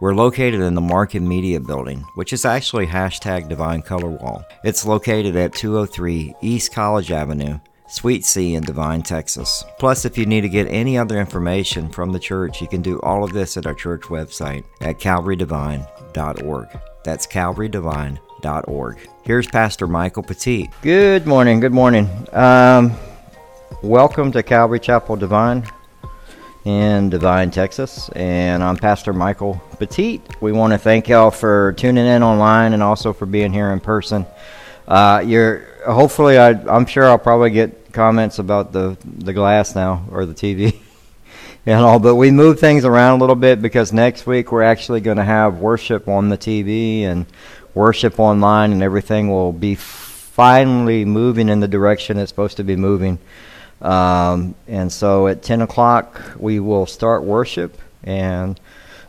We're located in the Market Media Building, which is actually hashtag Devine Color Wall. It's located at 203 East College Avenue, Suite C in Devine, Texas. Plus, if you need to get any other information from the church, you can do all of this at our church website at calvarydevine.org. That's calvarydevine.org. Here's Pastor Michael Petit. Good morning. Good morning. Um, welcome to Calvary Chapel Devine in Devine, Texas, and I'm Pastor Michael Petit. We want to thank y'all for tuning in online and also for being here in person. Uh, you're hopefully, I, I'm sure I'll probably get comments about the the glass now or the TV. and all, but we moved things around a little bit because next week we're actually going to have worship on the TV and worship online, and everything will be finally moving in the direction it's supposed to be moving. Um, and so at 10 o'clock, we will start worship and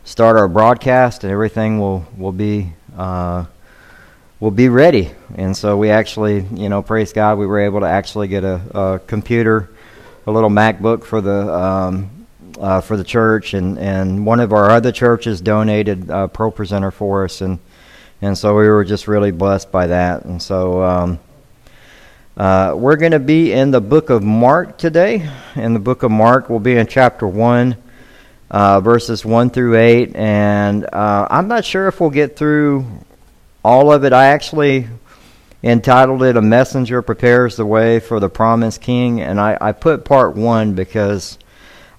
start our broadcast, and everything will, will be. Uh, will be ready. And so we actually, you know, praise God, we were able to actually get a, a computer, a little MacBook for the um, uh, for the church, and, and one of our other churches donated a ProPresenter for us, and and so we were just really blessed by that. And so um, uh, we're going to be in the book of Mark today. In the book of Mark, we'll be in chapter 1, uh, verses 1 through 8. And uh, I'm not sure if we'll get through all of it. I actually entitled it A Messenger Prepares the Way for the Promised King. And I, I put part 1 because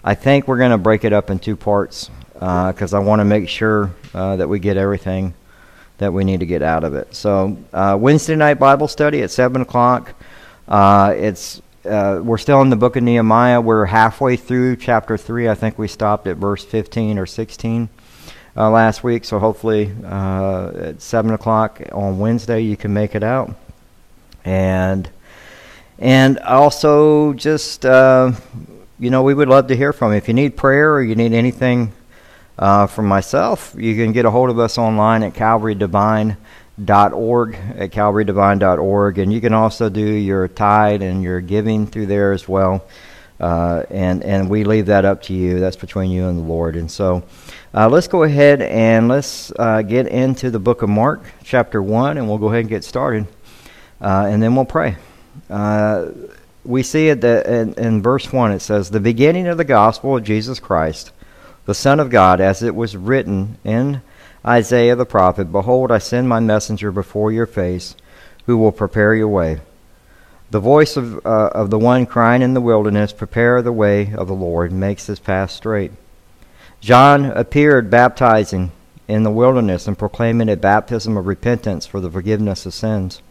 I think we're going to break it up in two parts because uh, I want to make sure uh, that we get everything that we need to get out of it. So uh, Wednesday night Bible study at seven o'clock. Uh, it's uh, we're still in the book of Nehemiah. We're halfway through chapter three. I think we stopped at verse fifteen or sixteen uh, last week. So hopefully uh, at seven o'clock on Wednesday you can make it out. And and also just uh, you know we would love to hear from you if you need prayer or you need anything uh, from myself, you can get a hold of us online at calvarydevine.org, at calvarydevine.org, and you can also do your tithe and your giving through there as well. Uh, and and we leave that up to you. That's between you and the Lord. And so, uh, let's go ahead and let's uh, get into the book of Mark, chapter one, and we'll go ahead and get started, uh, and then we'll pray. Uh, we see it that in, in verse one. It says, "The beginning of the gospel of Jesus Christ." The Son of God, as it was written in Isaiah the prophet Behold, I send my messenger before your face, who will prepare your way. The voice of, uh, of the one crying in the wilderness, Prepare the way of the Lord, makes his path straight. John appeared baptizing in the wilderness and proclaiming a baptism of repentance for the forgiveness of sins.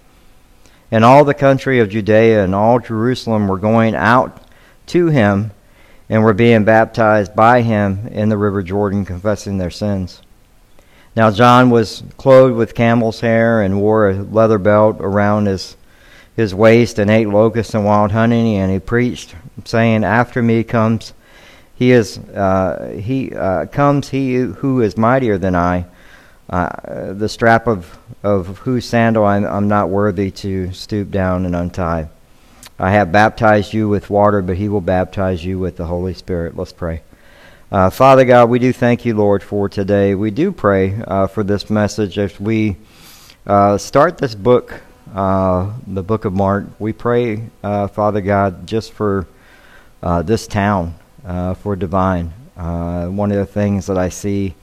And all the country of Judea and all Jerusalem were going out to him and were being baptized by him in the river Jordan, confessing their sins. Now John was clothed with camel's hair and wore a leather belt around his his waist and ate locusts and wild honey, and he preached, saying, "After me comes he is uh, he uh, comes he who is mightier than I, uh, the strap of of whose sandal I'm, I'm not worthy to stoop down and untie." I have baptized you with water, but he will baptize you with the Holy Spirit. Let's pray. Uh, Father God, we do thank you, Lord, for today. We do pray uh, for this message as we uh, start this book, uh, the book of Mark. We pray, uh, Father God, just for uh, this town, for Devine. one of the things that I see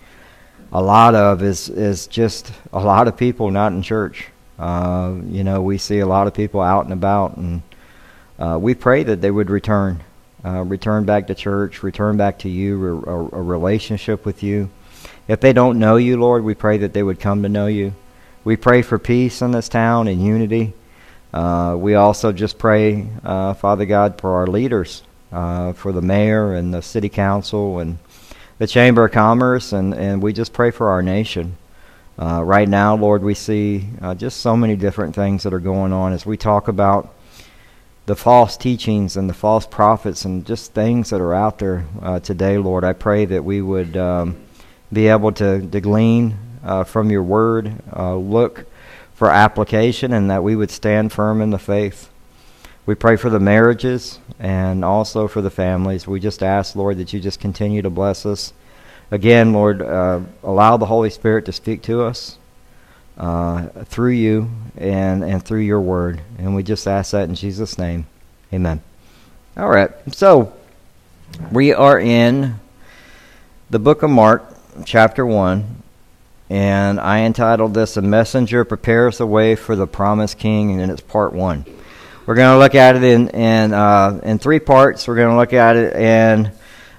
a lot of is is just a lot of people not in church. you know, we see a lot of people out and about and uh, we pray that they would return, uh, return back to church, return back to you, a, a, relationship with you. If they don't know you, Lord, we pray that they would come to know you. We pray for peace in this town and unity. Uh, we also just pray, uh, Father God, for our leaders, uh, for the mayor and the city council and the Chamber of Commerce, and, and we just pray for our nation. Uh, right now, Lord, we see uh, just so many different things that are going on as we talk about the false teachings and the false prophets and just things that are out there uh, today, Lord. I pray that we would um, be able to, to glean uh, from your word, uh, look for application, and that we would stand firm in the faith. We pray for the marriages and also for the families. We just ask, Lord, that you just continue to bless us again, Lord, uh, allow the Holy Spirit to speak to us uh, through you and, and through your word. And we just ask that in Jesus' name. Amen. All right. So, we are in the book of Mark, chapter 1. And I entitled this A Messenger Prepares the Way for the Promised King, and it's part 1. We're going to look at it in, in, uh, in three parts. We're going to look at it in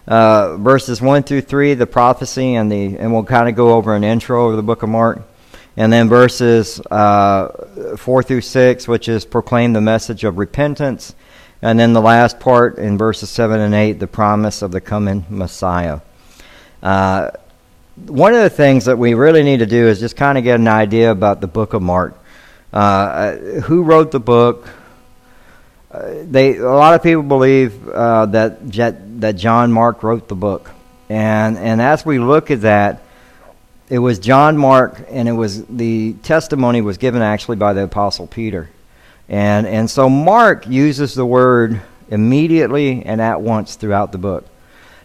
uh, verses 1 through 3, the prophecy, and, the, and we'll kind of go over an intro of the book of Mark. And then verses uh, 4 through 6, which is proclaim the message of repentance. And then the last part in verses 7 and 8, the promise of the coming Messiah. Uh, one of the things that we really need to do is just kind of get an idea about the book of Mark. Uh, who wrote the book? Uh, they a lot of people believe uh, that that John Mark wrote the book, and and as we look at that, it was John Mark, and it was the testimony was given actually by the apostle Peter, and and so Mark uses the word immediately and at once throughout the book.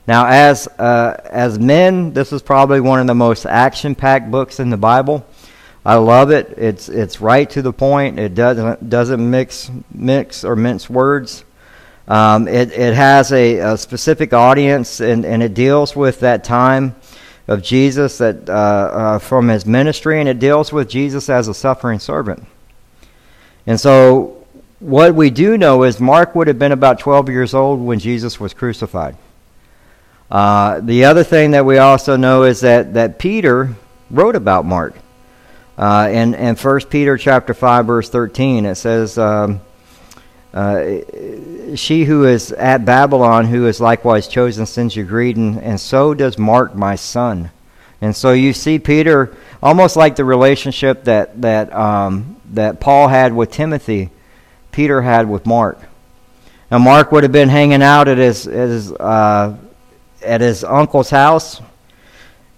Now, as uh, as men, this is probably one of the most action-packed books in the Bible. I love it. It's it's right to the point. It doesn't doesn't mix mix or mince words. Um, it it has a, a, specific audience and, and it deals with that time of Jesus that uh, uh, from his ministry and it deals with Jesus as a suffering servant. And so what we do know is Mark would have been about 12 years old when Jesus was crucified. Uh, the other thing that we also know is that, that Peter wrote about Mark. Uh, in, in 1 Peter chapter 5, verse 13, it says, um, uh, She who is at Babylon, who is likewise chosen, sends you greeting, and so does Mark, my son. And so you see Peter, almost like the relationship that, that, um, that Paul had with Timothy, Peter had with Mark. Now, Mark would have been hanging out at his, at his, uh, at his uncle's house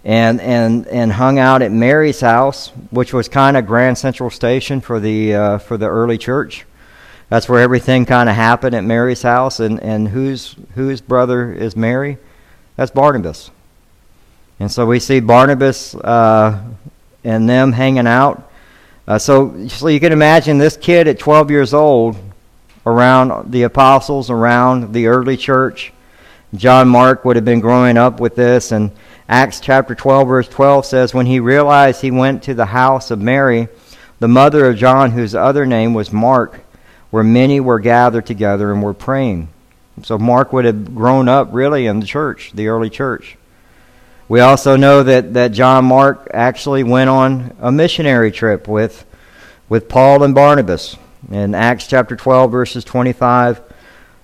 and and and hung out at Mary's house, which was kind of Grand Central Station for the uh, for the early church. That's where everything kind of happened at Mary's house. And and whose whose brother is Mary? That's Barnabas. And so we see Barnabas uh, and them hanging out. Uh, so so you can imagine this kid at 12 years old around the apostles, around the early church. John Mark would have been growing up with this and Acts chapter 12, verse 12 says, When he realized he went to the house of Mary, the mother of John, whose other name was Mark, where many were gathered together and were praying. So Mark would have grown up really in the church, the early church. We also know that, that John Mark actually went on a missionary trip with, with Paul and Barnabas. In Acts chapter 12, verses 25,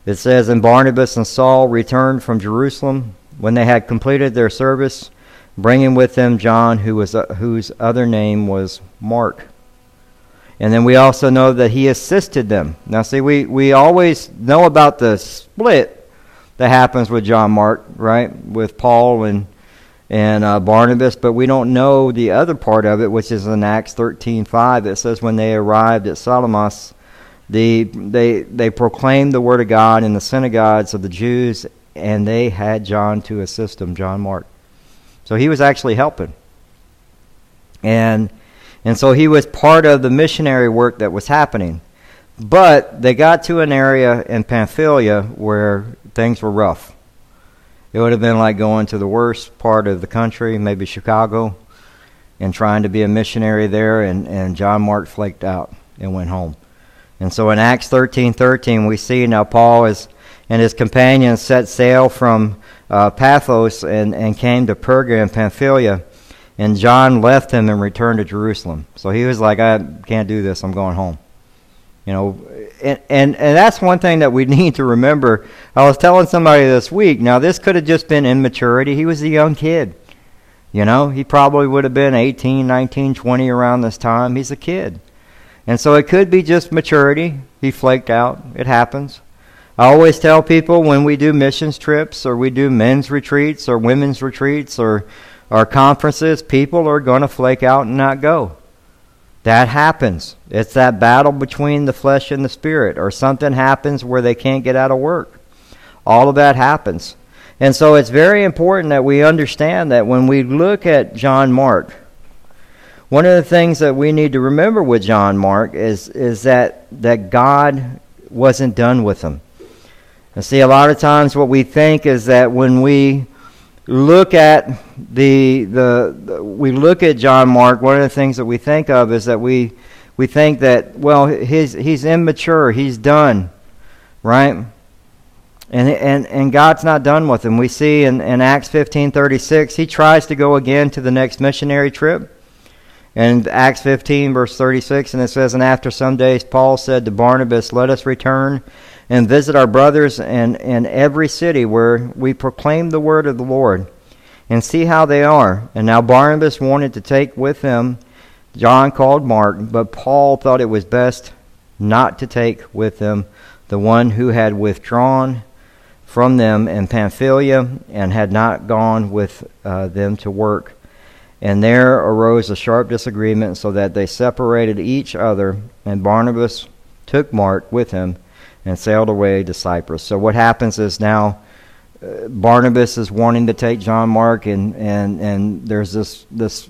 it says, And Barnabas and Saul returned from Jerusalem when they had completed their service, bringing with them John, who was, uh, whose other name was Mark. And then we also know that he assisted them. Now, see, we, we always know about the split that happens with John Mark, right? With Paul and, and uh, Barnabas, but we don't know the other part of it, which is in Acts 13.5. It says, when they arrived at Salamis, the, they, they proclaimed the word of God in the synagogues of the Jews and they had John to assist them, John Mark. So he was actually helping. And and so he was part of the missionary work that was happening. But they got to an area in Pamphylia where things were rough. It would have been like going to the worst part of the country, maybe Chicago, and trying to be a missionary there, and, and John Mark flaked out and went home. And so in Acts 13 13, we see now Paul is and his companions set sail from uh, Paphos and, and came to Perga in Pamphylia. And John left him and returned to Jerusalem. So he was like, I can't do this. I'm going home. You know, and, and, and that's one thing that we need to remember. I was telling somebody this week, now this could have just been immaturity. He was a young kid. You know, he probably would have been 18, 19, 20 around this time. He's a kid. And so it could be just maturity. He flaked out. It happens. I always tell people when we do missions trips or we do men's retreats or women's retreats or our conferences, people are going to flake out and not go. That happens. It's that battle between the flesh and the spirit, or something happens where they can't get out of work. All of that happens. And so it's very important that we understand that when we look at John Mark, one of the things that we need to remember with John Mark is, is that, that God wasn't done with him. And see, a lot of times what we think is that when we look at the, the, the we look at John Mark, one of the things that we think of is that we we think that well he's he's immature, he's done, right? And, and, and God's not done with him. We see in, in Acts 15:36, he tries to go again to the next missionary trip. And Acts 15, verse 36, and it says, And after some days Paul said to Barnabas, Let us return and visit our brothers in, in every city where we proclaim the word of the Lord and see how they are. And now Barnabas wanted to take with him John called Mark, but Paul thought it was best not to take with him the one who had withdrawn from them in Pamphylia and had not gone with uh, them to work. And there arose a sharp disagreement, so that they separated each other, and Barnabas took Mark with him and sailed away to Cyprus. So what happens is now uh, Barnabas is wanting to take John Mark, and, and, and there's this, this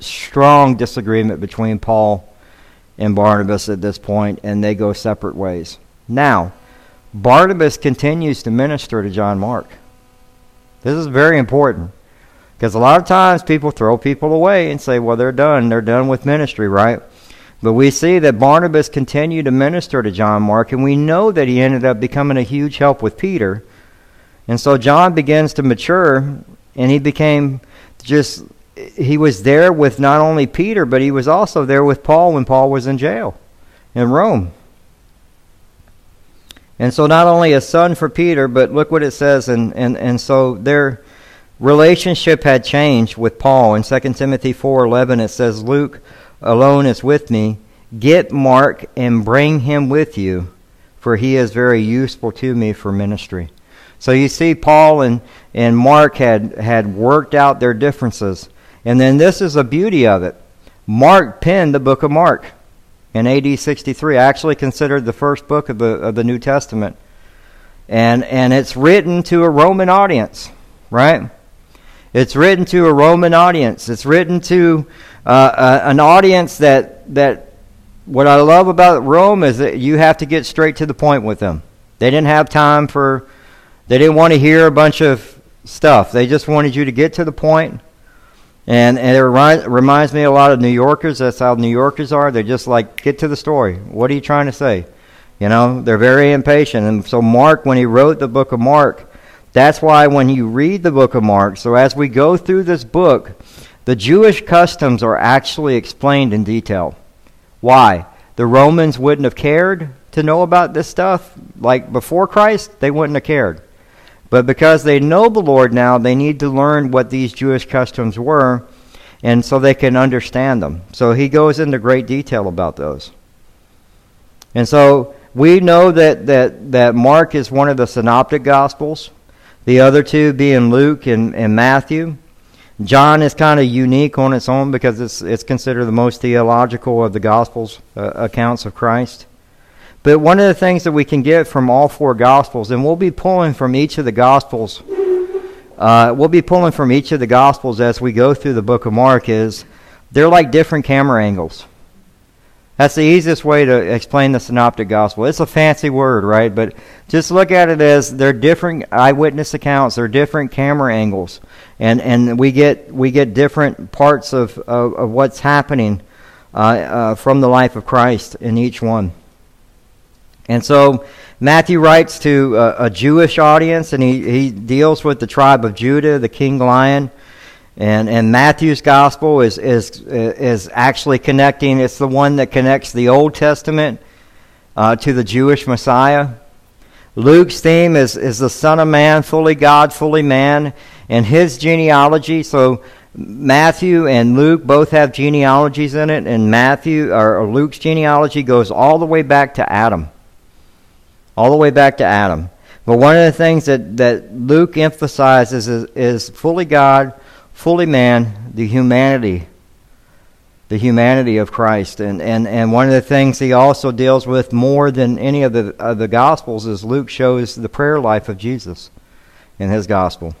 strong disagreement between Paul and Barnabas at this point, and they go separate ways. Now, Barnabas continues to minister to John Mark. This is very important because a lot of times people throw people away and say, well, they're done. They're done with ministry, right? But we see that Barnabas continued to minister to John Mark, and we know that he ended up becoming a huge help with Peter. And so John begins to mature, and he became just, he was there with not only Peter, but he was also there with Paul when Paul was in jail in Rome. And so not only a son for Peter, but look what it says, and, and, and so their relationship had changed with Paul. In 2 Timothy 4.11 it says, Luke alone is with me, get Mark and bring him with you, for he is very useful to me for ministry. So you see, Paul and, and Mark had, had worked out their differences. And then this is the beauty of it. Mark penned the book of Mark in AD 63, actually considered the first book of the, of the New Testament. And, and it's written to a Roman audience, right? It's written to a Roman audience. It's written to uh, uh, an audience that that what I love about Rome is that you have to get straight to the point with them. They didn't have time for they didn't want to hear a bunch of stuff. They just wanted you to get to the point. And, and it reminds, reminds me a lot of New Yorkers. That's how New Yorkers are. They're just like, get to the story. What are you trying to say? You know, they're very impatient. And so, Mark, when he wrote the book of Mark, that's why when you read the book of Mark, so as we go through this book, the Jewish customs are actually explained in detail. Why? The Romans wouldn't have cared to know about this stuff. Like before Christ, they wouldn't have cared. But because they know the Lord now, they need to learn what these Jewish customs were, and so they can understand them. So he goes into great detail about those. And so we know that, that, that Mark is one of the synoptic gospels, the other two being Luke and, and Matthew. John is kind of unique on its own because it's it's considered the most theological of the Gospels uh, accounts of Christ. But one of the things that we can get from all four Gospels, and we'll be pulling from each of the Gospels, uh, we'll be pulling from each of the Gospels as we go through the book of Mark, is they're like different camera angles. That's the easiest way to explain the synoptic gospel. It's a fancy word, right? But just look at it as they're different eyewitness accounts, they're different camera angles. And and we get we get different parts of, of, of what's happening uh, uh, from the life of Christ in each one. And so Matthew writes to a, a Jewish audience, and he, he deals with the tribe of Judah, the king lion. And, and Matthew's gospel is, is, is actually connecting, it's the one that connects the Old Testament uh, to the Jewish Messiah. Luke's theme is, is the Son of Man, fully God, fully man, and his genealogy. So Matthew and Luke both have genealogies in it, and Matthew or Luke's genealogy goes all the way back to Adam. All the way back to Adam. But one of the things that, that Luke emphasizes is, is fully God, fully man, the humanity, the humanity of Christ. And, and, and one of the things he also deals with more than any of the, of the Gospels is Luke shows the prayer life of Jesus in his Gospel.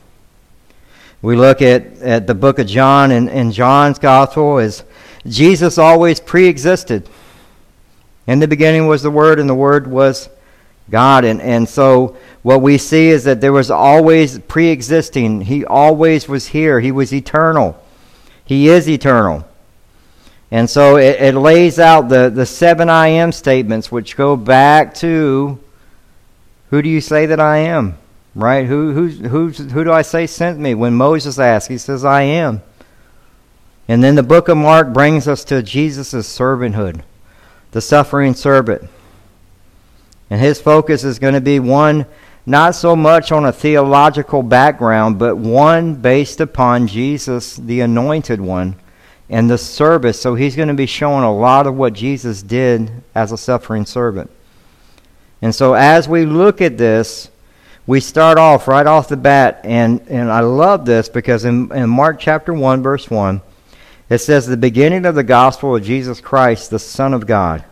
We look at, at the book of John, and in John's gospel is Jesus always pre existed. In the beginning was the Word, and the Word was God. And, and so what we see is that there was always pre existing. He always was here. He was eternal. He is eternal. And so it, it lays out the, the seven I am statements, which go back to who do you say that I am? Right? Who, who's, who's, who do I say sent me? When Moses asked, he says, I am. And then the book of Mark brings us to Jesus' servanthood, the suffering servant. And his focus is going to be one not so much on a theological background, but one based upon Jesus, the anointed one, and the service. So he's going to be showing a lot of what Jesus did as a suffering servant. And so as we look at this, we start off right off the bat, and, and I love this because in, in Mark chapter 1, verse 1, it says, The beginning of the gospel of Jesus Christ, the Son of God.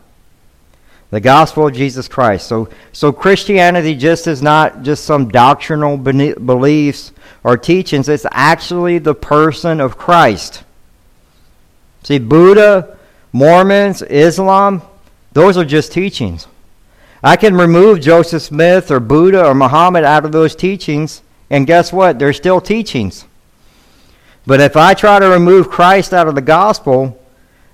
The gospel of Jesus Christ. So, so Christianity just is not just some doctrinal beliefs or teachings, it's actually the person of Christ. See, Buddha, Mormons, Islam, those are just teachings. I can remove Joseph Smith or Buddha or Muhammad out of those teachings, and guess what? They're still teachings. But if I try to remove Christ out of the gospel,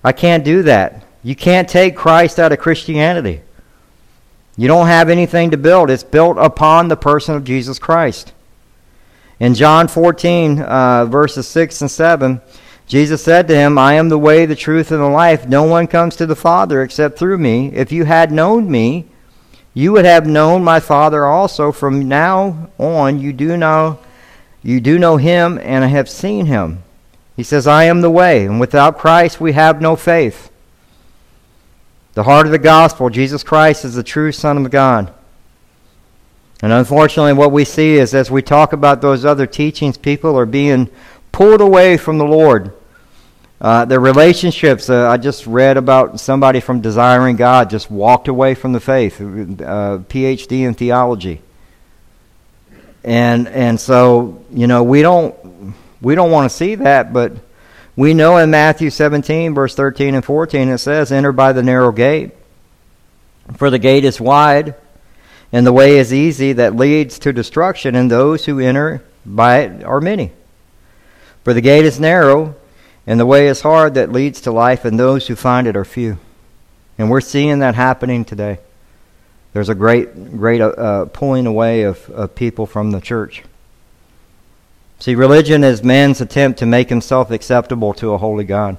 I can't do that. You can't take Christ out of Christianity. You don't have anything to build. It's built upon the person of Jesus Christ. In John 14, uh, verses 6 and 7, Jesus said to him, I am the way, the truth, and the life. No one comes to the Father except through me. If you had known me, you would have known my Father also. From now on, you do know, you do know him and I have seen him. He says, I am the way, and without Christ we have no faith. The heart of the gospel, Jesus Christ is the true Son of God. And unfortunately, what we see is as we talk about those other teachings, people are being pulled away from the Lord. Uh, the relationships, uh, I just read about somebody from Desiring God just walked away from the faith, uh, PhD in theology. And, and so, you know, we don't, we don't want to see that, but we know in Matthew 17, verse 13 and 14, it says, Enter by the narrow gate, for the gate is wide, and the way is easy that leads to destruction, and those who enter by it are many. For the gate is narrow, and the way is hard that leads to life, and those who find it are few. And we're seeing that happening today. There's a great, great uh, uh, pulling away of, of people from the church. See, religion is man's attempt to make himself acceptable to a holy God.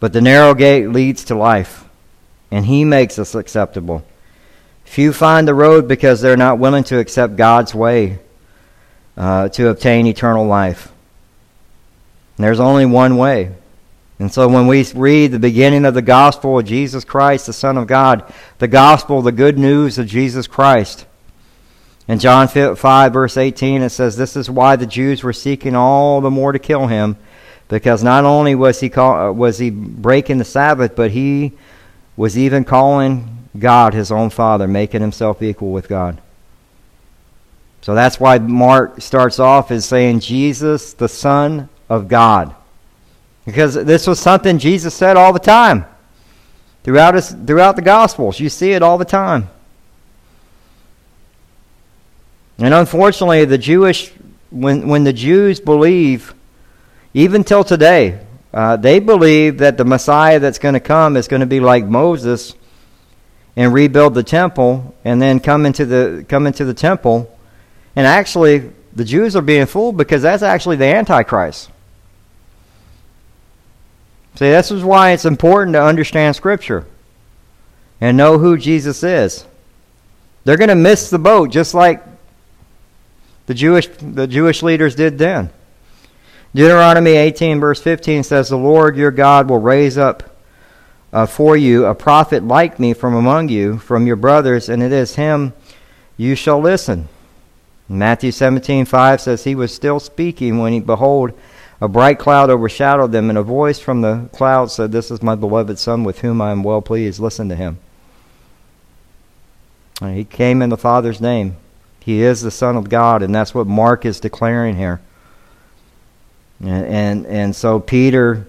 But the narrow gate leads to life, and he makes us acceptable. Few find the road because they're not willing to accept God's way uh, to obtain eternal life. And there's only one way. And so when we read the beginning of the gospel of Jesus Christ, the Son of God, the gospel, the good news of Jesus Christ, in John 5, verse 18, it says, This is why the Jews were seeking all the more to kill him, because not only was he, call, uh, was he breaking the Sabbath, but he was even calling God his own Father, making himself equal with God. So that's why Mark starts off as saying, Jesus, the Son of God. Because this was something Jesus said all the time. Throughout, his, throughout the Gospels, you see it all the time. And unfortunately, the Jewish, when, when the Jews believe, even till today, uh, they believe that the Messiah that's going to come is going to be like Moses and rebuild the temple and then come into the, come into the temple. And actually, the Jews are being fooled because that's actually the Antichrist. See, this is why it's important to understand Scripture and know who Jesus is. They're going to miss the boat just like the Jewish, the Jewish leaders did then. Deuteronomy 18, verse 15 says, The Lord your God will raise up uh, for you a prophet like me from among you, from your brothers, and it is him you shall listen. Matthew 17, 5 says, He was still speaking when he, behold, a bright cloud overshadowed them, and a voice from the cloud said, This is my beloved Son, with whom I am well pleased. Listen to him. And he came in the Father's name. He is the Son of God, and that's what Mark is declaring here. And, and, and so Peter,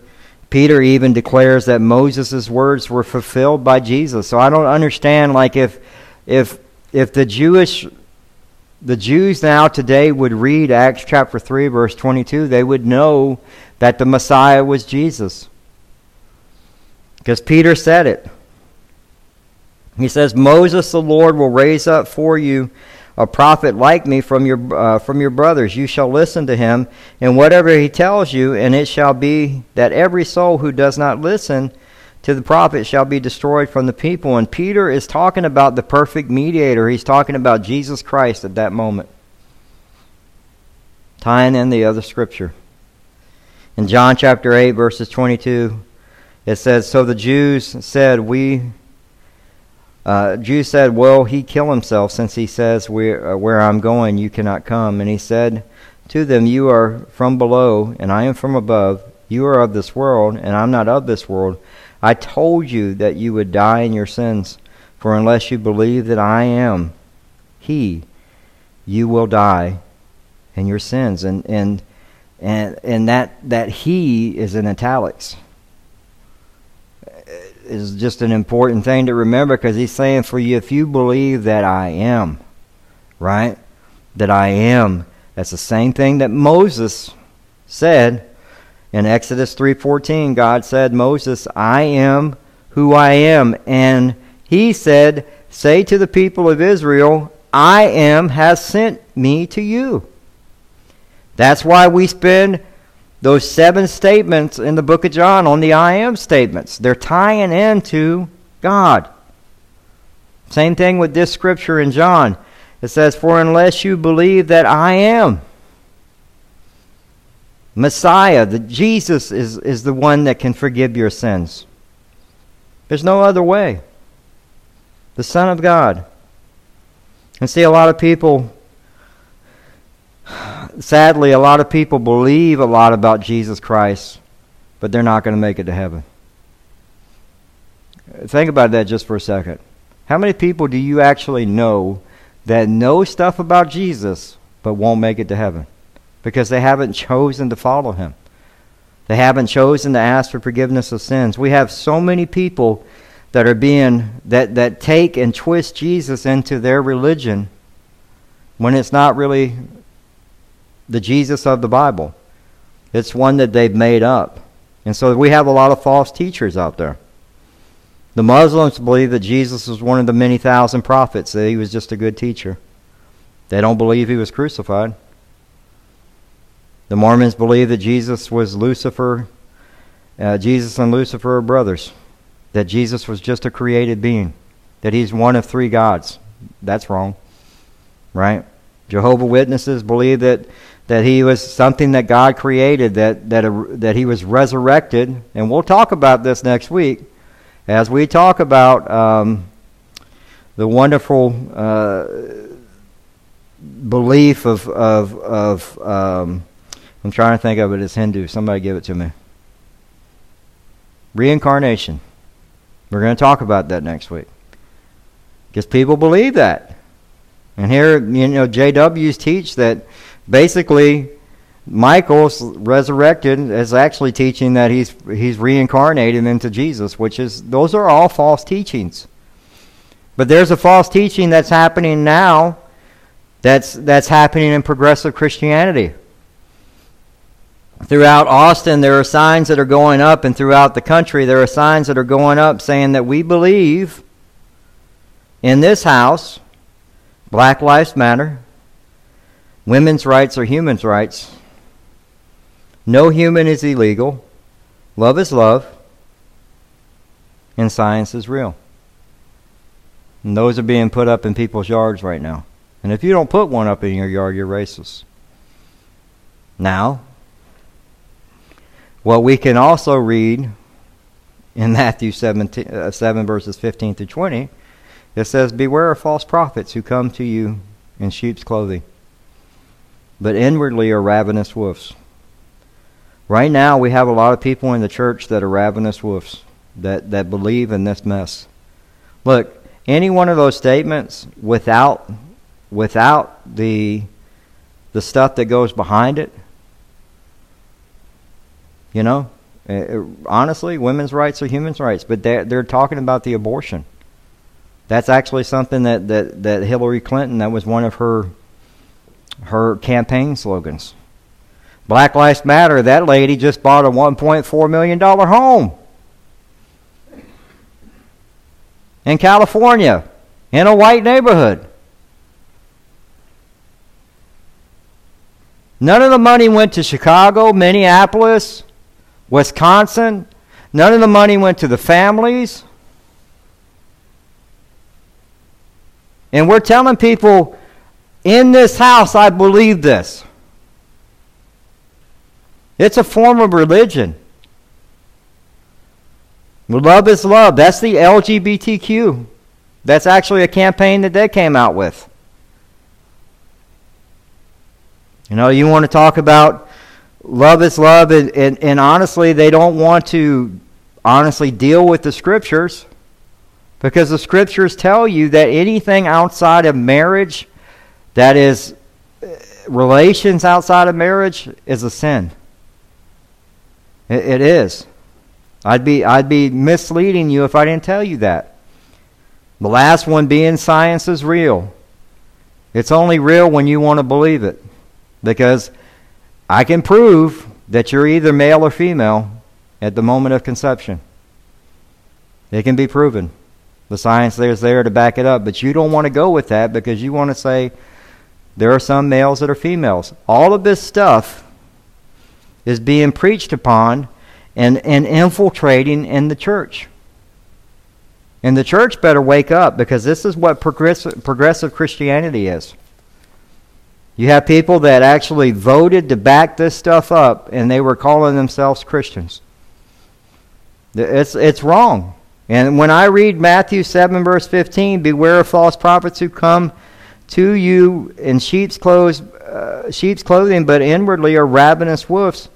Peter even declares that Moses' words were fulfilled by Jesus. So I don't understand, like, if, if, if the Jewish the Jews now today would read Acts chapter 3, verse 22, they would know that the Messiah was Jesus. Because Peter said it. He says, Moses the Lord will raise up for you a prophet like me from your, uh, from your brothers. You shall listen to him, and whatever he tells you, and it shall be that every soul who does not listen to the prophet shall be destroyed from the people. And Peter is talking about the perfect mediator. He's talking about Jesus Christ at that moment, tying in the other scripture. In John chapter 8, verses 22, it says, So the Jews said, We uh, Jews said, Will he kill himself, since he says, where, uh, where I'm going, you cannot come? And he said to them, You are from below, and I am from above. You are of this world, and I'm not of this world. I told you that you would die in your sins, for unless you believe that I am He, you will die in your sins. And and and and that that He is in italics is just an important thing to remember because he's saying for you if you believe that I am, right? That I am. That's the same thing that Moses said in Exodus 3:14. God said, "Moses, I am who I am." And he said, "Say to the people of Israel, I am has sent me to you." That's why we spend those seven statements in the book of John on the I am statements. They're tying into God. Same thing with this scripture in John. It says, For unless you believe that I am Messiah, that Jesus is, is the one that can forgive your sins. There's no other way. The Son of God. And see, a lot of people sadly, a lot of people believe a lot about Jesus Christ, but they're not going to make it to heaven. Think about that just for a second. How many people do you actually know that know stuff about Jesus but won't make it to heaven? Because they haven't chosen to follow him. They haven't chosen to ask for forgiveness of sins. We have so many people that are being that, that take and twist Jesus into their religion when it's not really the Jesus of the Bible. It's one that they've made up. And so we have a lot of false teachers out there. The Muslims believe that Jesus was one of the many thousand prophets, that he was just a good teacher. They don't believe he was crucified. The Mormons believe that Jesus was Lucifer, uh, Jesus and Lucifer are brothers, that Jesus was just a created being, that he's one of three gods. That's wrong, right? Jehovah Witnesses believe that that he was something that God created, that, that, a, that he was resurrected. And we'll talk about this next week as we talk about um, the wonderful uh, belief of, of, of um, I'm trying to think of it as Hindu. Somebody give it to me. Reincarnation. We're going to talk about that next week. Because people believe that. And here, you know, JWs teach that basically, Michael's resurrected is actually teaching that he's he's reincarnated into Jesus, which is those are all false teachings. But there's a false teaching that's happening now that's that's happening in progressive Christianity. Throughout Austin, there are signs that are going up, and throughout the country, there are signs that are going up saying that we believe in this house, Black Lives Matter, Women's rights are human's rights. No human is illegal. Love is love. And science is real. And those are being put up in people's yards right now. And if you don't put one up in your yard, you're racist. Now, what we can also read in Matthew 17, uh, 7, verses 15 through 20, it says, Beware of false prophets who come to you in sheep's clothing, but inwardly are ravenous wolves. Right now, we have a lot of people in the church that are ravenous wolves, that, that believe in this mess. Look, any one of those statements without, without the, the stuff that goes behind it, you know, uh, honestly, women's rights are human rights, but they're, they're talking about the abortion. That's actually something that, that, that Hillary Clinton, that was one of her, her campaign slogans. Black Lives Matter, that lady just bought a $1.4 million home in California in a white neighborhood. None of the money went to Chicago, Minneapolis, Wisconsin. None of the money went to the families. And we're telling people in this house, I believe this. It's a form of religion. Love is love. That's the LGBTQ. That's actually a campaign that they came out with. You know, you want to talk about love is love, and, and, and honestly, they don't want to honestly deal with the scriptures because the scriptures tell you that anything outside of marriage that is relations outside of marriage is a sin. it, it is. I'd be I'd be misleading you if I didn't tell you that. The last one being science is real. It's only real when you want to believe it. Because I can prove that you're either male or female at the moment of conception. It can be proven. The science there is there to back it up, but you don't want to go with that because you want to say there are some males that are females. All of this stuff is being preached upon and, and infiltrating in the church. And the church better wake up because this is what progressive, progressive Christianity is. You have people that actually voted to back this stuff up, and they were calling themselves Christians. It's, it's wrong. And when I read Matthew 7, verse 15, beware of false prophets who come to you in sheep's, clothes, uh, sheep's clothing, but inwardly are ravenous wolves.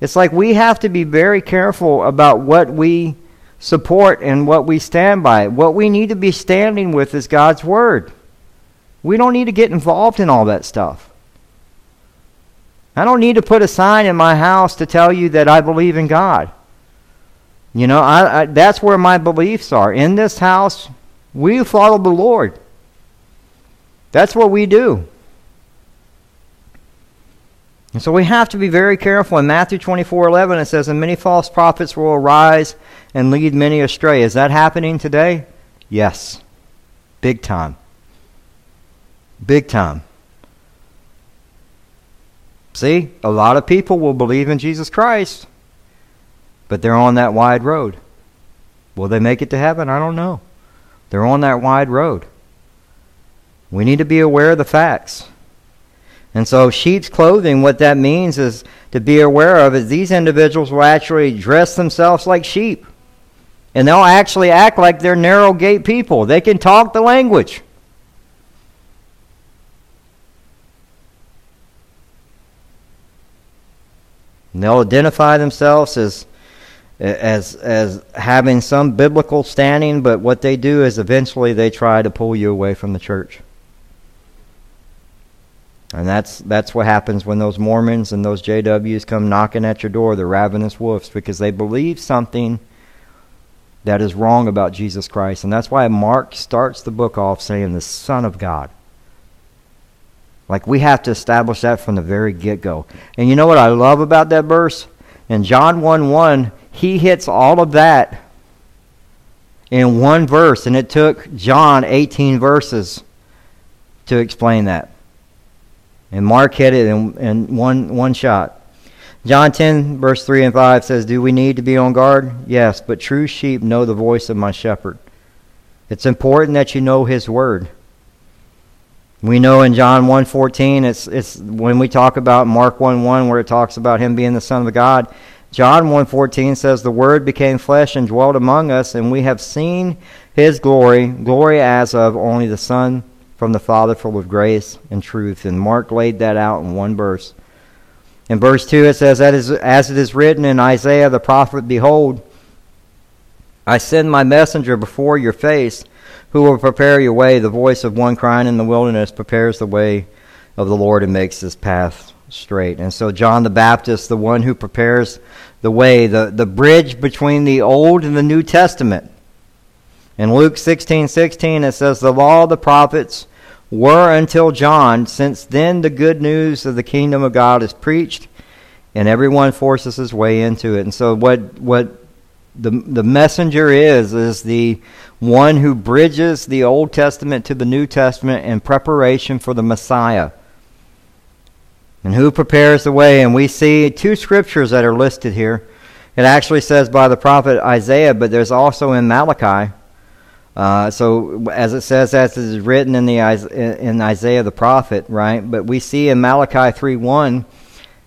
It's like we have to be very careful about what we support and what we stand by. What we need to be standing with is God's Word. We don't need to get involved in all that stuff. I don't need to put a sign in my house to tell you that I believe in God. You know, I, I, that's where my beliefs are. In this house, we follow the Lord. That's what we do. And so we have to be very careful. In Matthew 24 11, it says, And many false prophets will arise and lead many astray. Is that happening today? Yes. Big time. Big time. See, a lot of people will believe in Jesus Christ, but they're on that wide road. Will they make it to heaven? I don't know. They're on that wide road. We need to be aware of the facts. And so, sheep's clothing, what that means is to be aware of is these individuals will actually dress themselves like sheep. And they'll actually act like they're narrow gate people. They can talk the language. And they'll identify themselves as as as having some biblical standing, but what they do is eventually they try to pull you away from the church. And that's that's what happens when those Mormons and those JWs come knocking at your door, the ravenous wolves, because they believe something that is wrong about Jesus Christ. And that's why Mark starts the book off saying the Son of God. Like we have to establish that from the very get go. And you know what I love about that verse? In John 1 1, he hits all of that in one verse, and it took John 18 verses to explain that. And Mark hit it in, in one, one shot. John 10, verse 3 and 5 says, Do we need to be on guard? Yes, but true sheep know the voice of my shepherd. It's important that you know his word. We know in John 1.14, it's, it's when we talk about Mark 1.1 where it talks about him being the Son of God, John 1:14 says the word became flesh and dwelt among us and we have seen his glory glory as of only the son from the father full of grace and truth and Mark laid that out in one verse. In verse 2 it says as it is written in Isaiah the prophet behold I send my messenger before your face who will prepare your way the voice of one crying in the wilderness prepares the way of the Lord and makes his path straight. And so John the Baptist, the one who prepares the way, the, the bridge between the Old and the New Testament. In Luke 16 16, it says, The law of the prophets were until John. Since then, the good news of the kingdom of God is preached, and everyone forces his way into it. And so, what, what the, the messenger is, is the one who bridges the Old Testament to the New Testament in preparation for the Messiah and who prepares the way. And we see two scriptures that are listed here. It actually says by the prophet Isaiah, but there's also in Malachi. Uh, so as it says, as it is written in the in Isaiah the prophet, right? But we see in Malachi three one,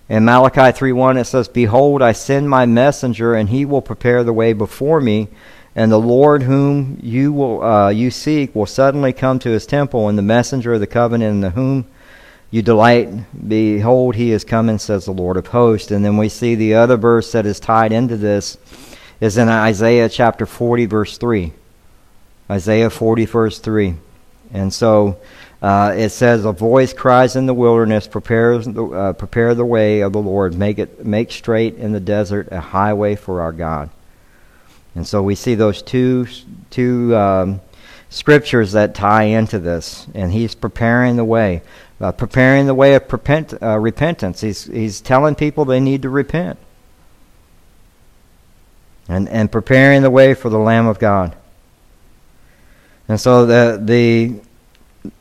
in Malachi three one, it says, "Behold, I send my messenger, and he will prepare the way before me." And the Lord whom you will uh, you seek will suddenly come to his temple, and the messenger of the covenant, in the whom you delight, behold, he is coming, says the Lord of hosts. And then we see the other verse that is tied into this is in Isaiah chapter 40, verse 3. Isaiah 40, verse 3. And so uh, it says, A voice cries in the wilderness, prepares the, uh, prepare the way of the Lord, make, it, make straight in the desert a highway for our God. And so we see those two, two um, scriptures that tie into this. And he's preparing the way uh, preparing the way of repent, uh, repentance. He's, he's telling people they need to repent. And, and preparing the way for the Lamb of God. And so the, the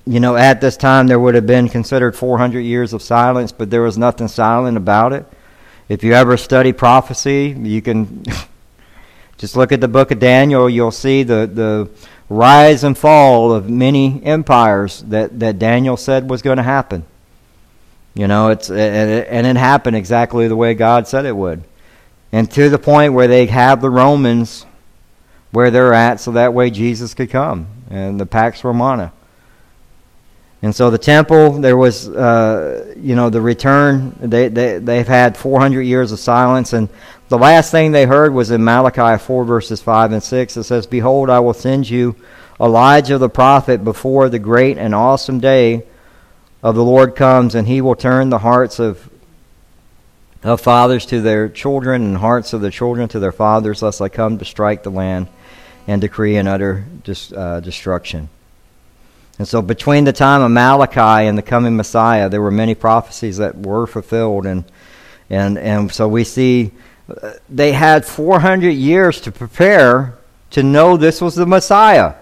you know, at this time there would have been considered 400 years of silence, but there was nothing silent about it. If you ever study prophecy, you can just look at the book of Daniel, you'll see the, the rise and fall of many empires that, that Daniel said was going to happen. You know, it's and it, and it happened exactly the way God said it would. And to the point where they have the Romans where they're at so that way Jesus could come and the Pax Romana. And so the temple, there was, uh, you know, the return. They, they, they've had 400 years of silence. And the last thing they heard was in Malachi 4, verses 5 and 6. It says, Behold, I will send you Elijah the prophet before the great and awesome day of the Lord comes, and he will turn the hearts of, of fathers to their children and hearts of the children to their fathers, lest I come to strike the land and decree an utter dis, uh, destruction. And so, between the time of Malachi and the coming Messiah, there were many prophecies that were fulfilled. And, and, and so, we see uh, they had 400 years to prepare to know this was the Messiah,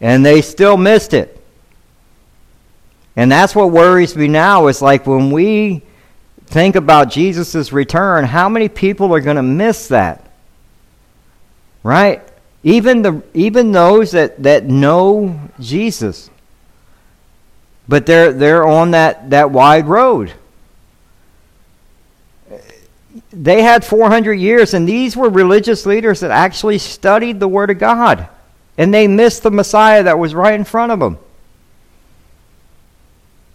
and they still missed it. And that's what worries me now is like when we think about Jesus' return, how many people are going to miss that? Right? Even, the, even those that, that know Jesus. But they're, they're on that, that wide road. They had 400 years, and these were religious leaders that actually studied the Word of God. And they missed the Messiah that was right in front of them.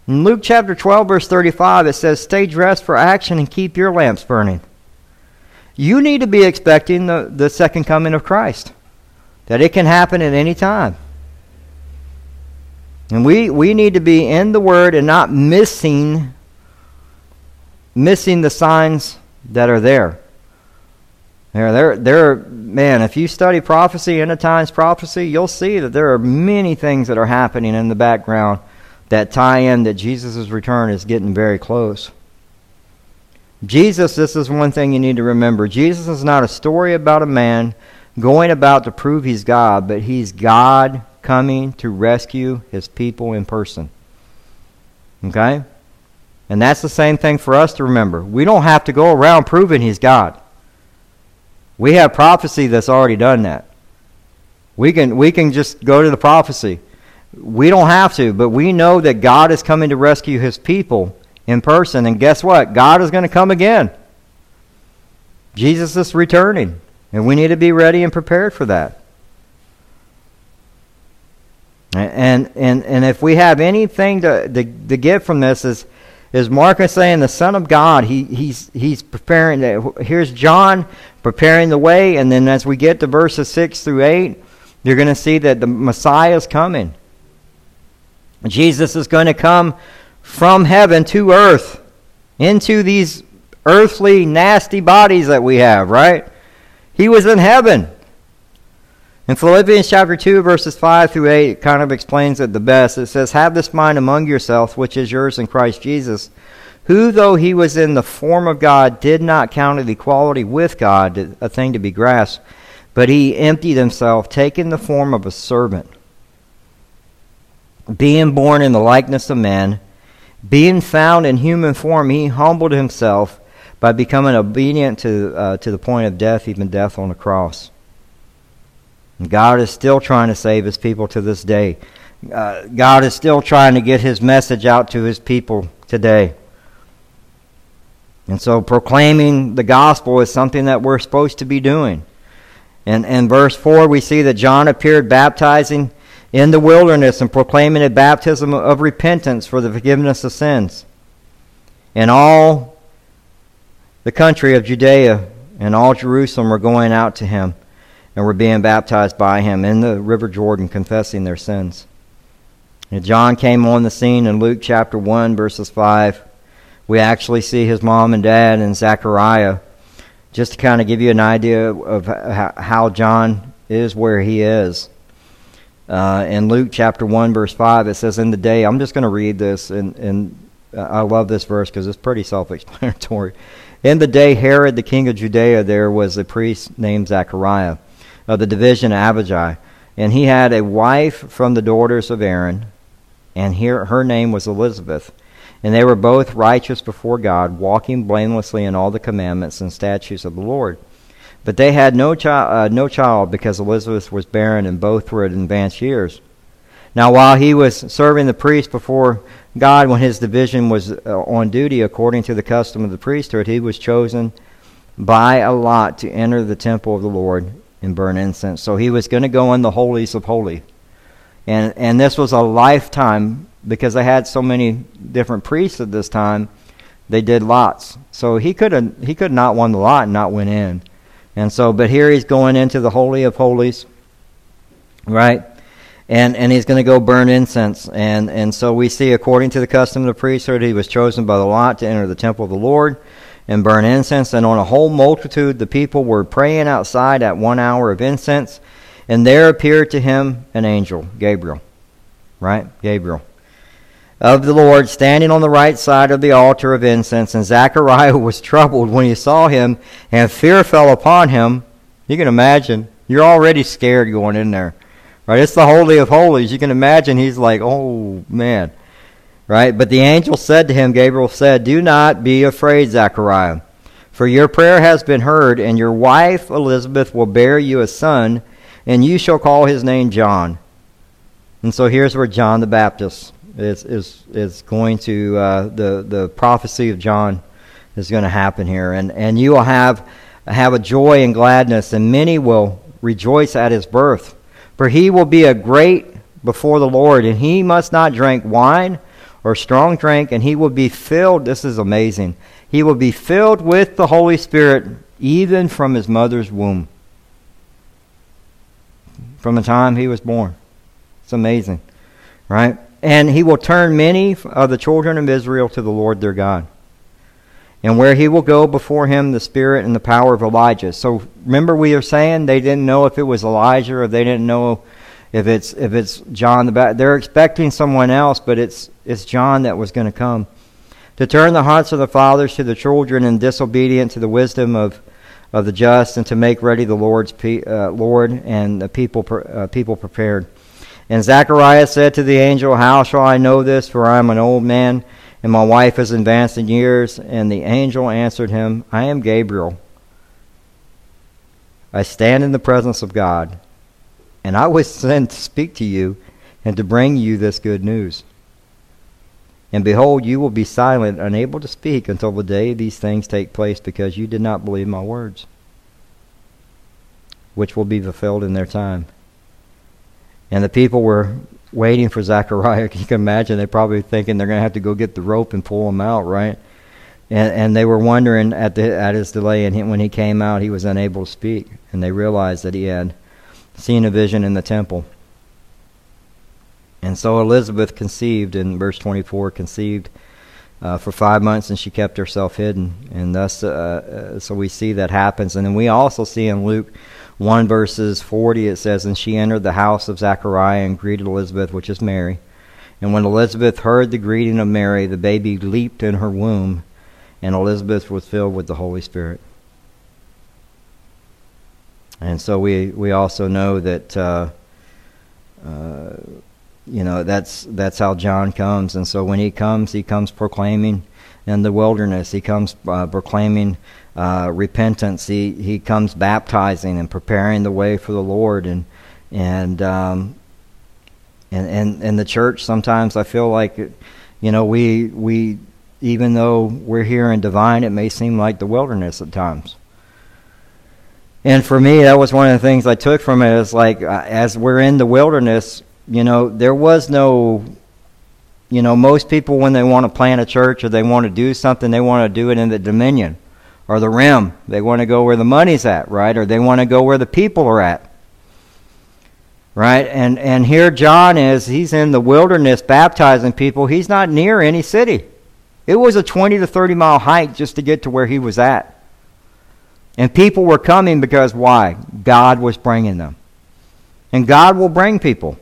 In Luke chapter 12, verse 35, it says, Stay dressed for action and keep your lamps burning. You need to be expecting the, the second coming of Christ, that it can happen at any time. And we, we need to be in the Word and not missing missing the signs that are there. There, there, there, man, if you study prophecy, end of times prophecy, you'll see that there are many things that are happening in the background that tie in that Jesus' return is getting very close. Jesus, this is one thing you need to remember. Jesus is not a story about a man going about to prove he's God, but he's God coming to rescue his people in person. Okay? And that's the same thing for us to remember. We don't have to go around proving he's God. We have prophecy that's already done that. We can we can just go to the prophecy. We don't have to, but we know that God is coming to rescue his people in person and guess what? God is going to come again. Jesus is returning, and we need to be ready and prepared for that. And and and if we have anything to to, to get from this is is Mark is saying the Son of God. He he's he's preparing. Here's John preparing the way, and then as we get to verses six through eight, you're going to see that the Messiah is coming. Jesus is going to come from heaven to earth into these earthly nasty bodies that we have. Right? He was in heaven. In Philippians chapter 2, verses 5 through 8, it kind of explains it the best. It says, Have this mind among yourselves, which is yours in Christ Jesus, who, though he was in the form of God, did not count equality with God a thing to be grasped, but he emptied himself, taking the form of a servant. Being born in the likeness of men, being found in human form, he humbled himself by becoming obedient to, uh, to the point of death, even death on the cross. God is still trying to save his people to this day. Uh, God is still trying to get his message out to his people today. And so proclaiming the gospel is something that we're supposed to be doing. And in verse 4, we see that John appeared baptizing in the wilderness and proclaiming a baptism of repentance for the forgiveness of sins. And all the country of Judea and all Jerusalem were going out to him and were being baptized by him in the river Jordan, confessing their sins. And John came on the scene in Luke chapter 1, verses 5. We actually see his mom and dad and Zechariah, just to kind of give you an idea of how John is where he is. Uh, in Luke chapter 1, verse 5, it says, In the day, I'm just going to read this, and, and I love this verse because it's pretty self explanatory. In the day Herod, the king of Judea, there was a priest named Zechariah of the division of Abijah. And he had a wife from the daughters of Aaron, and here her name was Elizabeth. And they were both righteous before God, walking blamelessly in all the commandments and statutes of the Lord. But they had no, child, uh, no child because Elizabeth was barren, and both were at advanced years. Now, while he was serving the priest before God, when his division was uh, on duty according to the custom of the priesthood, he was chosen by a lot to enter the temple of the Lord and burn incense. So he was going to go in the holies of holy. And and this was a lifetime because they had so many different priests at this time. They did lots. So he could have he could not won the lot and not went in. And so but here he's going into the holy of holies. Right? And and he's going to go burn incense. And and so we see according to the custom of the priesthood he was chosen by the lot to enter the temple of the Lord and burn incense. And on a whole multitude, the people were praying outside at one hour of incense. And there appeared to him an angel, Gabriel. Right? Gabriel. Of the Lord, standing on the right side of the altar of incense. And Zechariah was troubled when he saw him, and fear fell upon him. You can imagine. You're already scared going in there. Right? It's the Holy of Holies. You can imagine he's like, oh, man. Right? But the angel said to him, Gabriel said, Do not be afraid, Zechariah, for your prayer has been heard, and your wife Elizabeth will bear you a son, and you shall call his name John. And so here's where John the Baptist is, is, is going to, uh, the, the prophecy of John is going to happen here. And, and you will have, have a joy and gladness, and many will rejoice at his birth. For he will be a great before the Lord, and he must not drink wine or strong drink, and he will be filled. This is amazing. He will be filled with the Holy Spirit even from his mother's womb. From the time he was born. It's amazing. Right? And he will turn many of the children of Israel to the Lord their God. And where he will go before him, the spirit and the power of Elijah. So remember, we are saying they didn't know if it was Elijah or they didn't know if it's if it's John the Baptist. They're expecting someone else, but it's it's John that was going to come to turn the hearts of the fathers to the children and disobedient to the wisdom of of the just, and to make ready the Lord's pe- uh, Lord and the people uh, people prepared. And Zechariah said to the angel, How shall I know this? For I am an old man, and my wife is advanced in years. And the angel answered him, I am Gabriel. I stand in the presence of God and I was sent to speak to you and to bring you this good news. And behold, you will be silent, unable to speak until the day these things take place, because you did not believe my words, which will be fulfilled in their time. And the people were waiting for Zechariah. You can imagine they're probably thinking they're going to have to go get the rope and pull him out, right? And, and they were wondering at, the, at his delay, and he, when he came out, he was unable to speak. And they realized that he had seen a vision in the temple. And so Elizabeth conceived in verse 24, conceived uh, for five months, and she kept herself hidden. And thus, uh, uh, so we see that happens. And then we also see in Luke 1 verses 40, it says, And she entered the house of Zechariah and greeted Elizabeth, which is Mary. And when Elizabeth heard the greeting of Mary, the baby leaped in her womb, and Elizabeth was filled with the Holy Spirit. And so we, we also know that. Uh, uh, you know that's that's how John comes, and so when he comes, he comes proclaiming in the wilderness. He comes uh, proclaiming uh, repentance. He he comes baptizing and preparing the way for the Lord, and and um, and and and the church. Sometimes I feel like, you know, we we even though we're here in Devine, it may seem like the wilderness at times. And for me, that was one of the things I took from it. Is like uh, as we're in the wilderness, you know, there was no, you know, most people when they want to plant a church or they want to do something, they want to do it in the dominion or the rim. They want to go where the money's at, right? Or they want to go where the people are at. Right? And and here John is, he's in the wilderness baptizing people. He's not near any city. It was a 20 to 30 mile hike just to get to where he was at. And people were coming because why? God was bringing them. And God will bring people.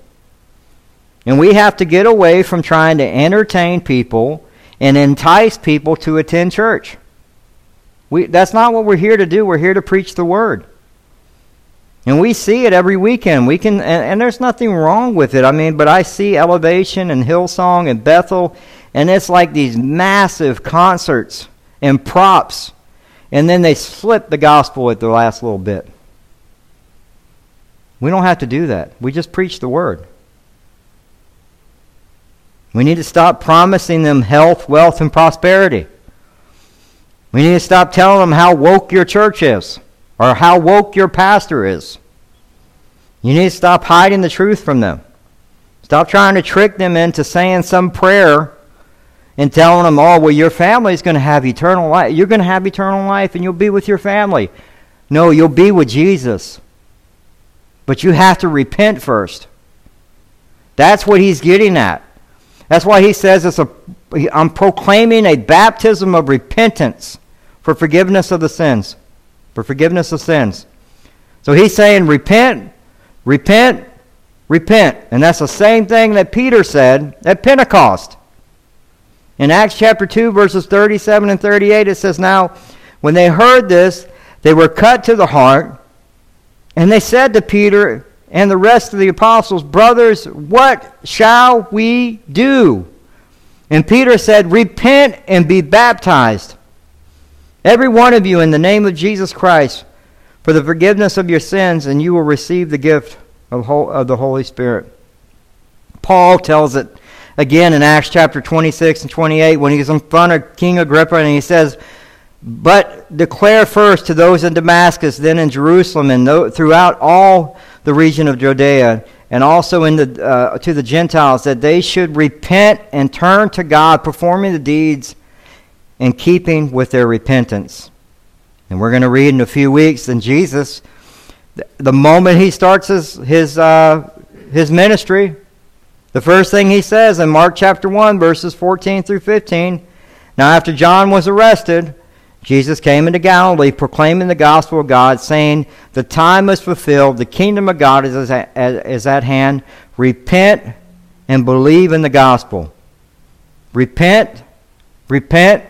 And we have to get away from trying to entertain people and entice people to attend church. We, that's not what we're here to do. We're here to preach the word. And we see it every weekend. We can, and, and, there's nothing wrong with it. I mean, but I see Elevation and Hillsong and Bethel, and it's like these massive concerts and props, and then they slip the gospel at the last little bit. We don't have to do that. We just preach the word. We need to stop promising them health, wealth, and prosperity. We need to stop telling them how woke your church is or how woke your pastor is. You need to stop hiding the truth from them. Stop trying to trick them into saying some prayer and telling them, oh, well, your family is going to have eternal life. You're going to have eternal life and you'll be with your family. No, you'll be with Jesus. But you have to repent first. That's what he's getting at. That's why he says it's a, I'm proclaiming a baptism of repentance for forgiveness of the sins. For forgiveness of sins. So he's saying, repent, repent, repent. And that's the same thing that Peter said at Pentecost. In Acts chapter 2, verses 37 and 38, it says, Now, when they heard this, they were cut to the heart, and they said to Peter and the rest of the apostles, Brothers, what shall we do? And Peter said, Repent and be baptized, every one of you, in the name of Jesus Christ, for the forgiveness of your sins, and you will receive the gift of the Holy Spirit. Paul tells it again in Acts chapter 26 and 28 when he's in front of King Agrippa and he says, But declare first to those in Damascus, then in Jerusalem, and throughout all the region of Judea, and also in the, uh, to the Gentiles, that they should repent and turn to God, performing the deeds in keeping with their repentance. And we're going to read in a few weeks, and Jesus, the moment he starts his, his, uh, his ministry, the first thing he says in Mark chapter 1, verses 14 through 15, now after John was arrested, Jesus came into Galilee proclaiming the gospel of God, saying, The time is fulfilled, the kingdom of God is at, is at hand. Repent and believe in the gospel. Repent, repent,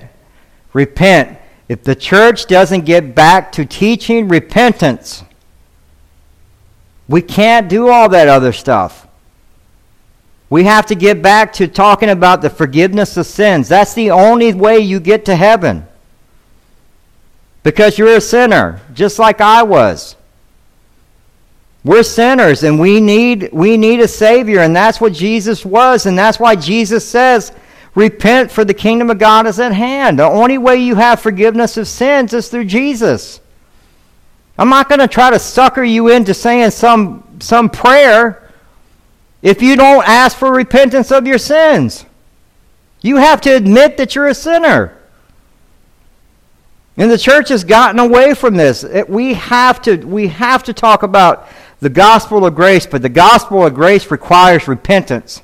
repent. If the church doesn't get back to teaching repentance, we can't do all that other stuff. We have to get back to talking about the forgiveness of sins. That's the only way you get to heaven because you're a sinner, just like I was. We're sinners and we need we need a savior and that's what Jesus was and that's why Jesus says Repent, for the kingdom of God is at hand. The only way you have forgiveness of sins is through Jesus. I'm not going to try to sucker you into saying some, some prayer if you don't ask for repentance of your sins. You have to admit that you're a sinner. And the church has gotten away from this. It, we, have to, we have to talk about the gospel of grace, but the gospel of grace requires repentance.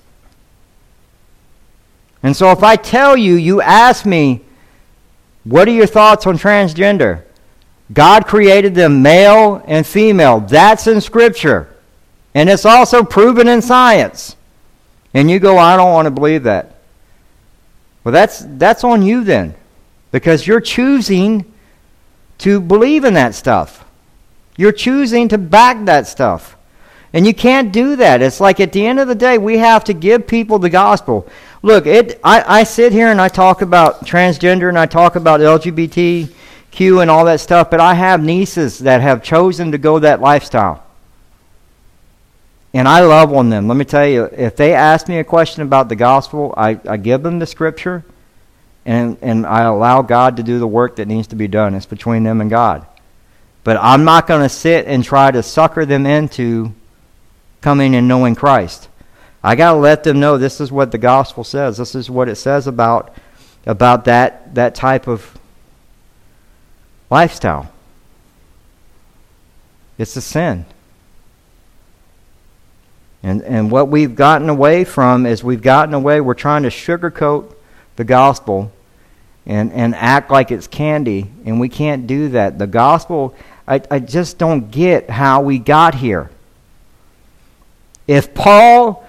And so if I tell you, you ask me, what are your thoughts on transgender? God created them male and female. That's in Scripture. And it's also proven in science. And you go, I don't want to believe that. Well, that's, that's on you then because you're choosing to believe in that stuff. You're choosing to back that stuff. And you can't do that. It's like at the end of the day, we have to give people the gospel. Look, it, I, I sit here and I talk about transgender and I talk about LGBTQ and all that stuff, but I have nieces that have chosen to go that lifestyle. And I love on them. Let me tell you, if they ask me a question about the gospel, I, I give them the scripture and, and I allow God to do the work that needs to be done. It's between them and God. But I'm not going to sit and try to sucker them into coming and knowing Christ. I got to let them know this is what the gospel says. This is what it says about about that that type of lifestyle. It's a sin. And and what we've gotten away from is we've gotten away we're trying to sugarcoat the gospel and, and act like it's candy, and we can't do that. The gospel, I, I just don't get how we got here. If Paul,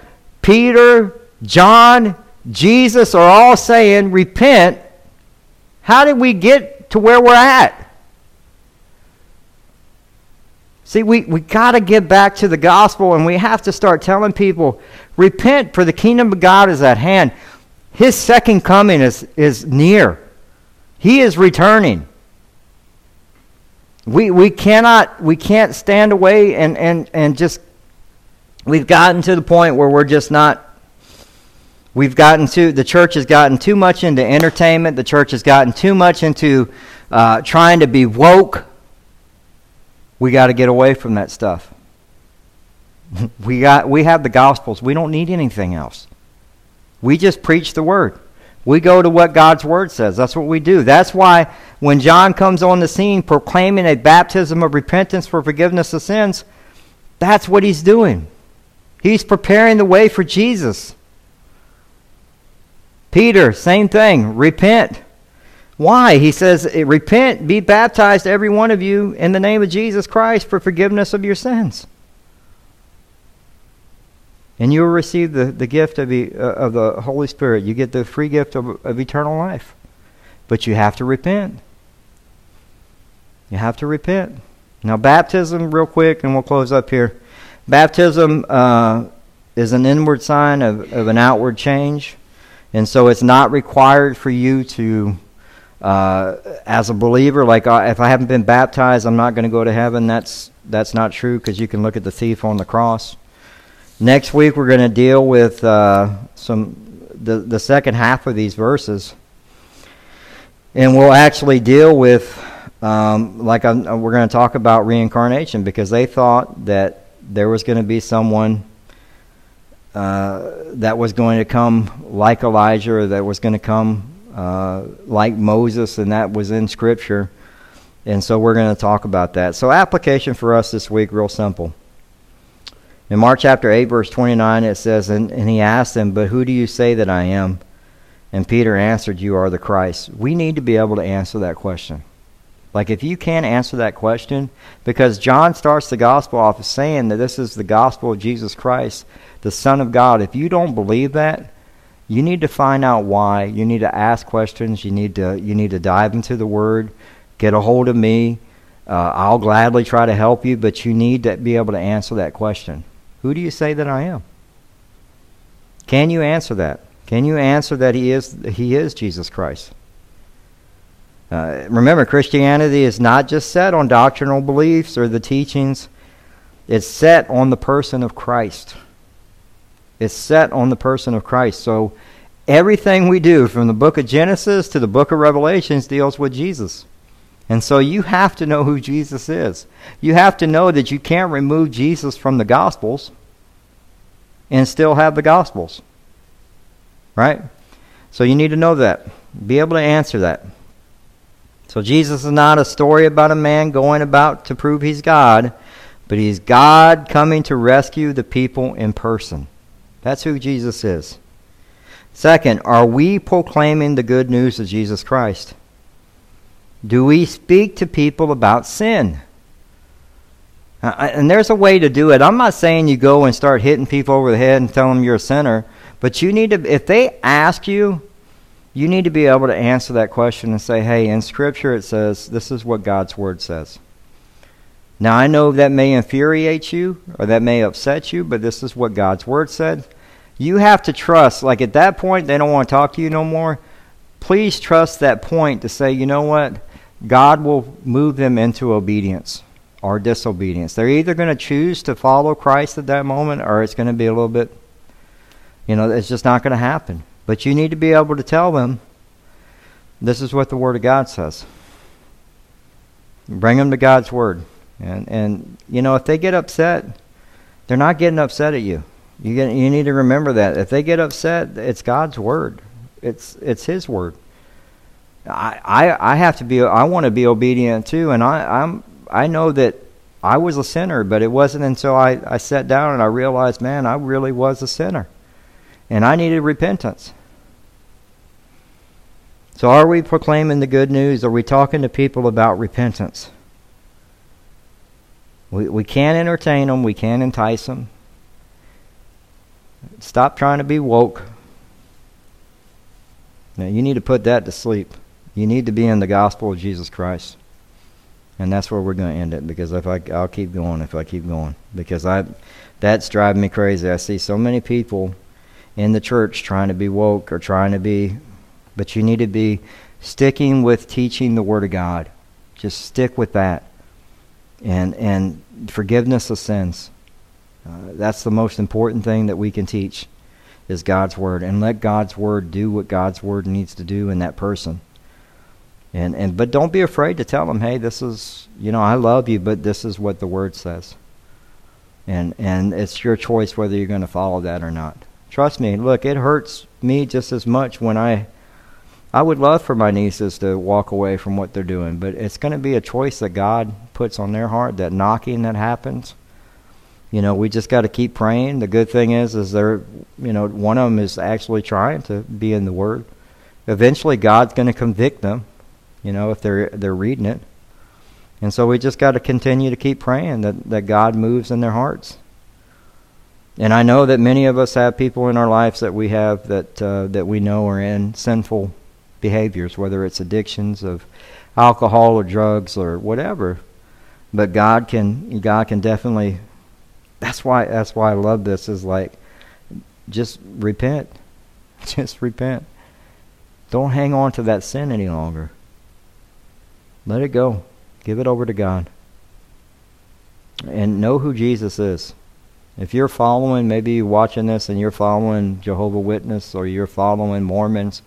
Peter, John, Jesus are all saying, repent, how did we get to where we're at? See, we, we got to get back to the gospel and we have to start telling people, repent, for the kingdom of God is at hand. His second coming is, is near. He is returning. We, we cannot we can't stand away and, and, and just we've gotten to the point where we're just not we've gotten to the church has gotten too much into entertainment the church has gotten too much into uh, trying to be woke we got to get away from that stuff we got we have the gospels we don't need anything else we just preach the word we go to what God's Word says. That's what we do. That's why when John comes on the scene proclaiming a baptism of repentance for forgiveness of sins, that's what he's doing. He's preparing the way for Jesus. Peter, same thing. Repent. Why? He says, Repent, be baptized, every one of you, in the name of Jesus Christ for forgiveness of your sins and you will receive the, the gift of the, uh, of the Holy Spirit. You get the free gift of, of eternal life. But you have to repent. You have to repent. Now, baptism, real quick, and we'll close up here. Baptism uh, is an inward sign of, of an outward change. And so it's not required for you to, uh, as a believer, like uh, if I haven't been baptized, I'm not going to go to heaven. That's, that's not true because you can look at the thief on the cross. Next week we're going to deal with uh, some the the second half of these verses, and we'll actually deal with um, like I'm, we're going to talk about reincarnation because they thought that there was going to be someone uh, that was going to come like Elijah, or that was going to come uh, like Moses, and that was in Scripture. And so we're going to talk about that. So application for us this week, real simple. In Mark chapter 8, verse 29, it says, and, and he asked them, But who do you say that I am? And Peter answered, You are the Christ. We need to be able to answer that question. Like, if you can't answer that question, because John starts the gospel off saying that this is the gospel of Jesus Christ, the Son of God. If you don't believe that, you need to find out why. You need to ask questions. You need to, you need to dive into the Word, get a hold of me. Uh, I'll gladly try to help you, but you need to be able to answer that question. Who do you say that I am? Can you answer that? Can you answer that he is he is Jesus Christ? Uh, remember, Christianity is not just set on doctrinal beliefs or the teachings. It's set on the person of Christ. It's set on the person of Christ. So everything we do from the book of Genesis to the book of Revelations deals with Jesus. And so you have to know who Jesus is. You have to know that you can't remove Jesus from the Gospels and still have the Gospels. Right? So you need to know that. Be able to answer that. So Jesus is not a story about a man going about to prove he's God, but he's God coming to rescue the people in person. That's who Jesus is. Second, are we proclaiming the good news of Jesus Christ? Do we speak to people about sin? Uh, and there's a way to do it. I'm not saying you go and start hitting people over the head and tell them you're a sinner, but you need to, if they ask you, you need to be able to answer that question and say, hey, in Scripture it says, this is what God's Word says. Now, I know that may infuriate you or that may upset you, but this is what God's Word said. You have to trust, like at that point, they don't want to talk to you no more. Please trust that point to say, you know what? God will move them into obedience or disobedience. They're either going to choose to follow Christ at that moment or it's going to be a little bit, you know, it's just not going to happen. But you need to be able to tell them this is what the Word of God says. Bring them to God's Word. And, and you know, if they get upset, they're not getting upset at you. You, get, you need to remember that. If they get upset, it's God's Word, it's, it's His Word. I, I, I have to be, I want to be obedient too. And I, I'm, I know that I was a sinner, but it wasn't until I, I sat down and I realized, man, I really was a sinner. And I needed repentance. So, are we proclaiming the good news? Are we talking to people about repentance? We, we can't entertain them, we can't entice them. Stop trying to be woke. Now, you need to put that to sleep. You need to be in the gospel of Jesus Christ. And that's where we're going to end it because if I I'll keep going if I keep going because I that's driving me crazy. I see so many people in the church trying to be woke or trying to be but you need to be sticking with teaching the Word of God. Just stick with that. And, and forgiveness of sins. Uh, that's the most important thing that we can teach is God's Word. And let God's Word do what God's Word needs to do in that person. And, and but don't be afraid to tell them, hey, this is you know I love you, but this is what the word says. And and it's your choice whether you're going to follow that or not. Trust me. Look, it hurts me just as much when I I would love for my nieces to walk away from what they're doing, but it's going to be a choice that God puts on their heart. That knocking that happens, you know, we just got to keep praying. The good thing is, is they're, you know, one of them is actually trying to be in the Word. Eventually, God's going to convict them, you know, if they're they're reading it. And so we just got to continue to keep praying that that God moves in their hearts. And I know that many of us have people in our lives that we have that uh, that we know are in sinful behaviors, whether it's addictions of alcohol or drugs or whatever. But God can God can definitely that's why that's why I love this is like just repent. Just repent. Don't hang on to that sin any longer. Let it go. Give it over to God. And know who Jesus is. If you're following, maybe you're watching this and you're following Jehovah Witness or you're following Mormons,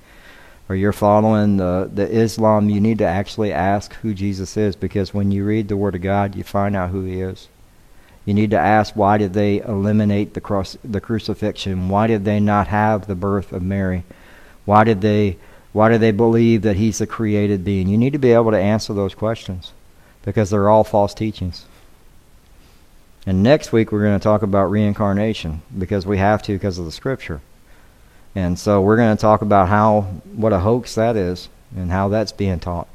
or you're following the, the Islam, you need to actually ask who Jesus is because when you read the Word of God, you find out who He is. You need to ask why did they eliminate the cross, the crucifixion? Why did they not have the birth of Mary? Why did they why do they believe that He's a created being? You need to be able to answer those questions because they're all false teachings. And next week we're going to talk about reincarnation because we have to because of the Scripture. And so we're going to talk about how what a hoax that is and how that's being taught.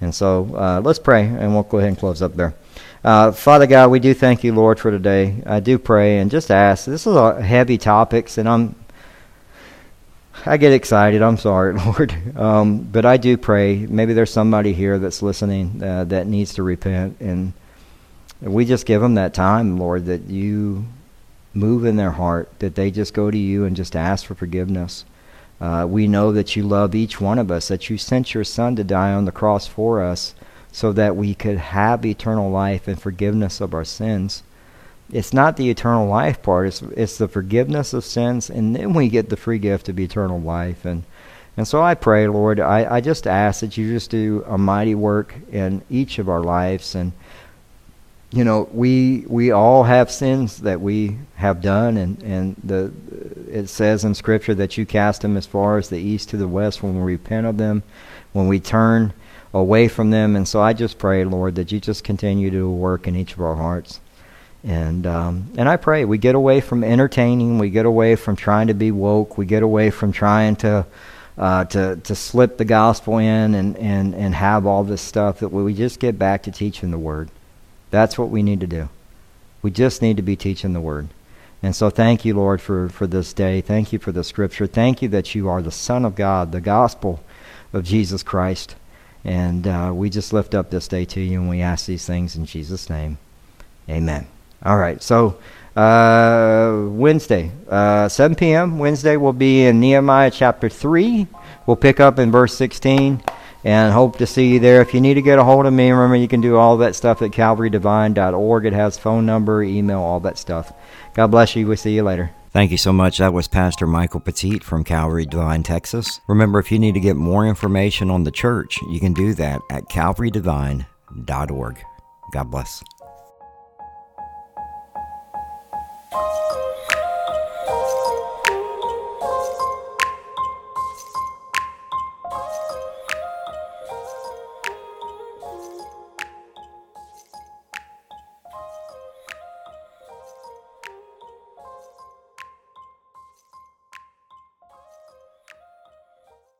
And so uh, let's pray, and we'll go ahead and close up there. Uh, Father God, we do thank you, Lord, for today. I do pray and just ask. This is a heavy topics, and I'm I get excited. I'm sorry, Lord, um, but I do pray. Maybe there's somebody here that's listening uh, that needs to repent, and we just give them that time, Lord, that you move in their heart, that they just go to you and just ask for forgiveness. Uh, we know that you love each one of us, that you sent your Son to die on the cross for us so that we could have eternal life and forgiveness of our sins. it's not the eternal life part. It's it's the forgiveness of sins, and then we get the free gift of eternal life. And and so I pray, Lord, I, I just ask that you just do a mighty work in each of our lives. And you know, we we all have sins that we have done, and and the it says in Scripture that you cast them as far as the east to the west when we repent of them, when we turn away from them. And so I just pray, Lord, that you just continue to work in each of our hearts. And um, and I pray we get away from entertaining, we get away from trying to be woke, we get away from trying to uh, to to slip the gospel in and, and, and have all this stuff that we just get back to teaching the word. That's what we need to do. We just need to be teaching the word. And so thank you, Lord, for, for this day. Thank you for the scripture. Thank you that you are the Son of God, the gospel of Jesus Christ. And uh, we just lift up this day to you and we ask these things in Jesus' name. Amen. All right. So uh, Wednesday, uh, 7 p.m. Wednesday will be in Nehemiah chapter 3. We'll pick up in verse 16 and hope to see you there. If you need to get a hold of me, remember you can do all that stuff at calvarydevine.org. It has phone number, email, all that stuff. God bless you. We'll see you later. Thank you so much. That was Pastor Michael Petit from Calvary Devine, Texas. Remember, if you need to get more information on the church, you can do that at calvarydevine.org. God bless.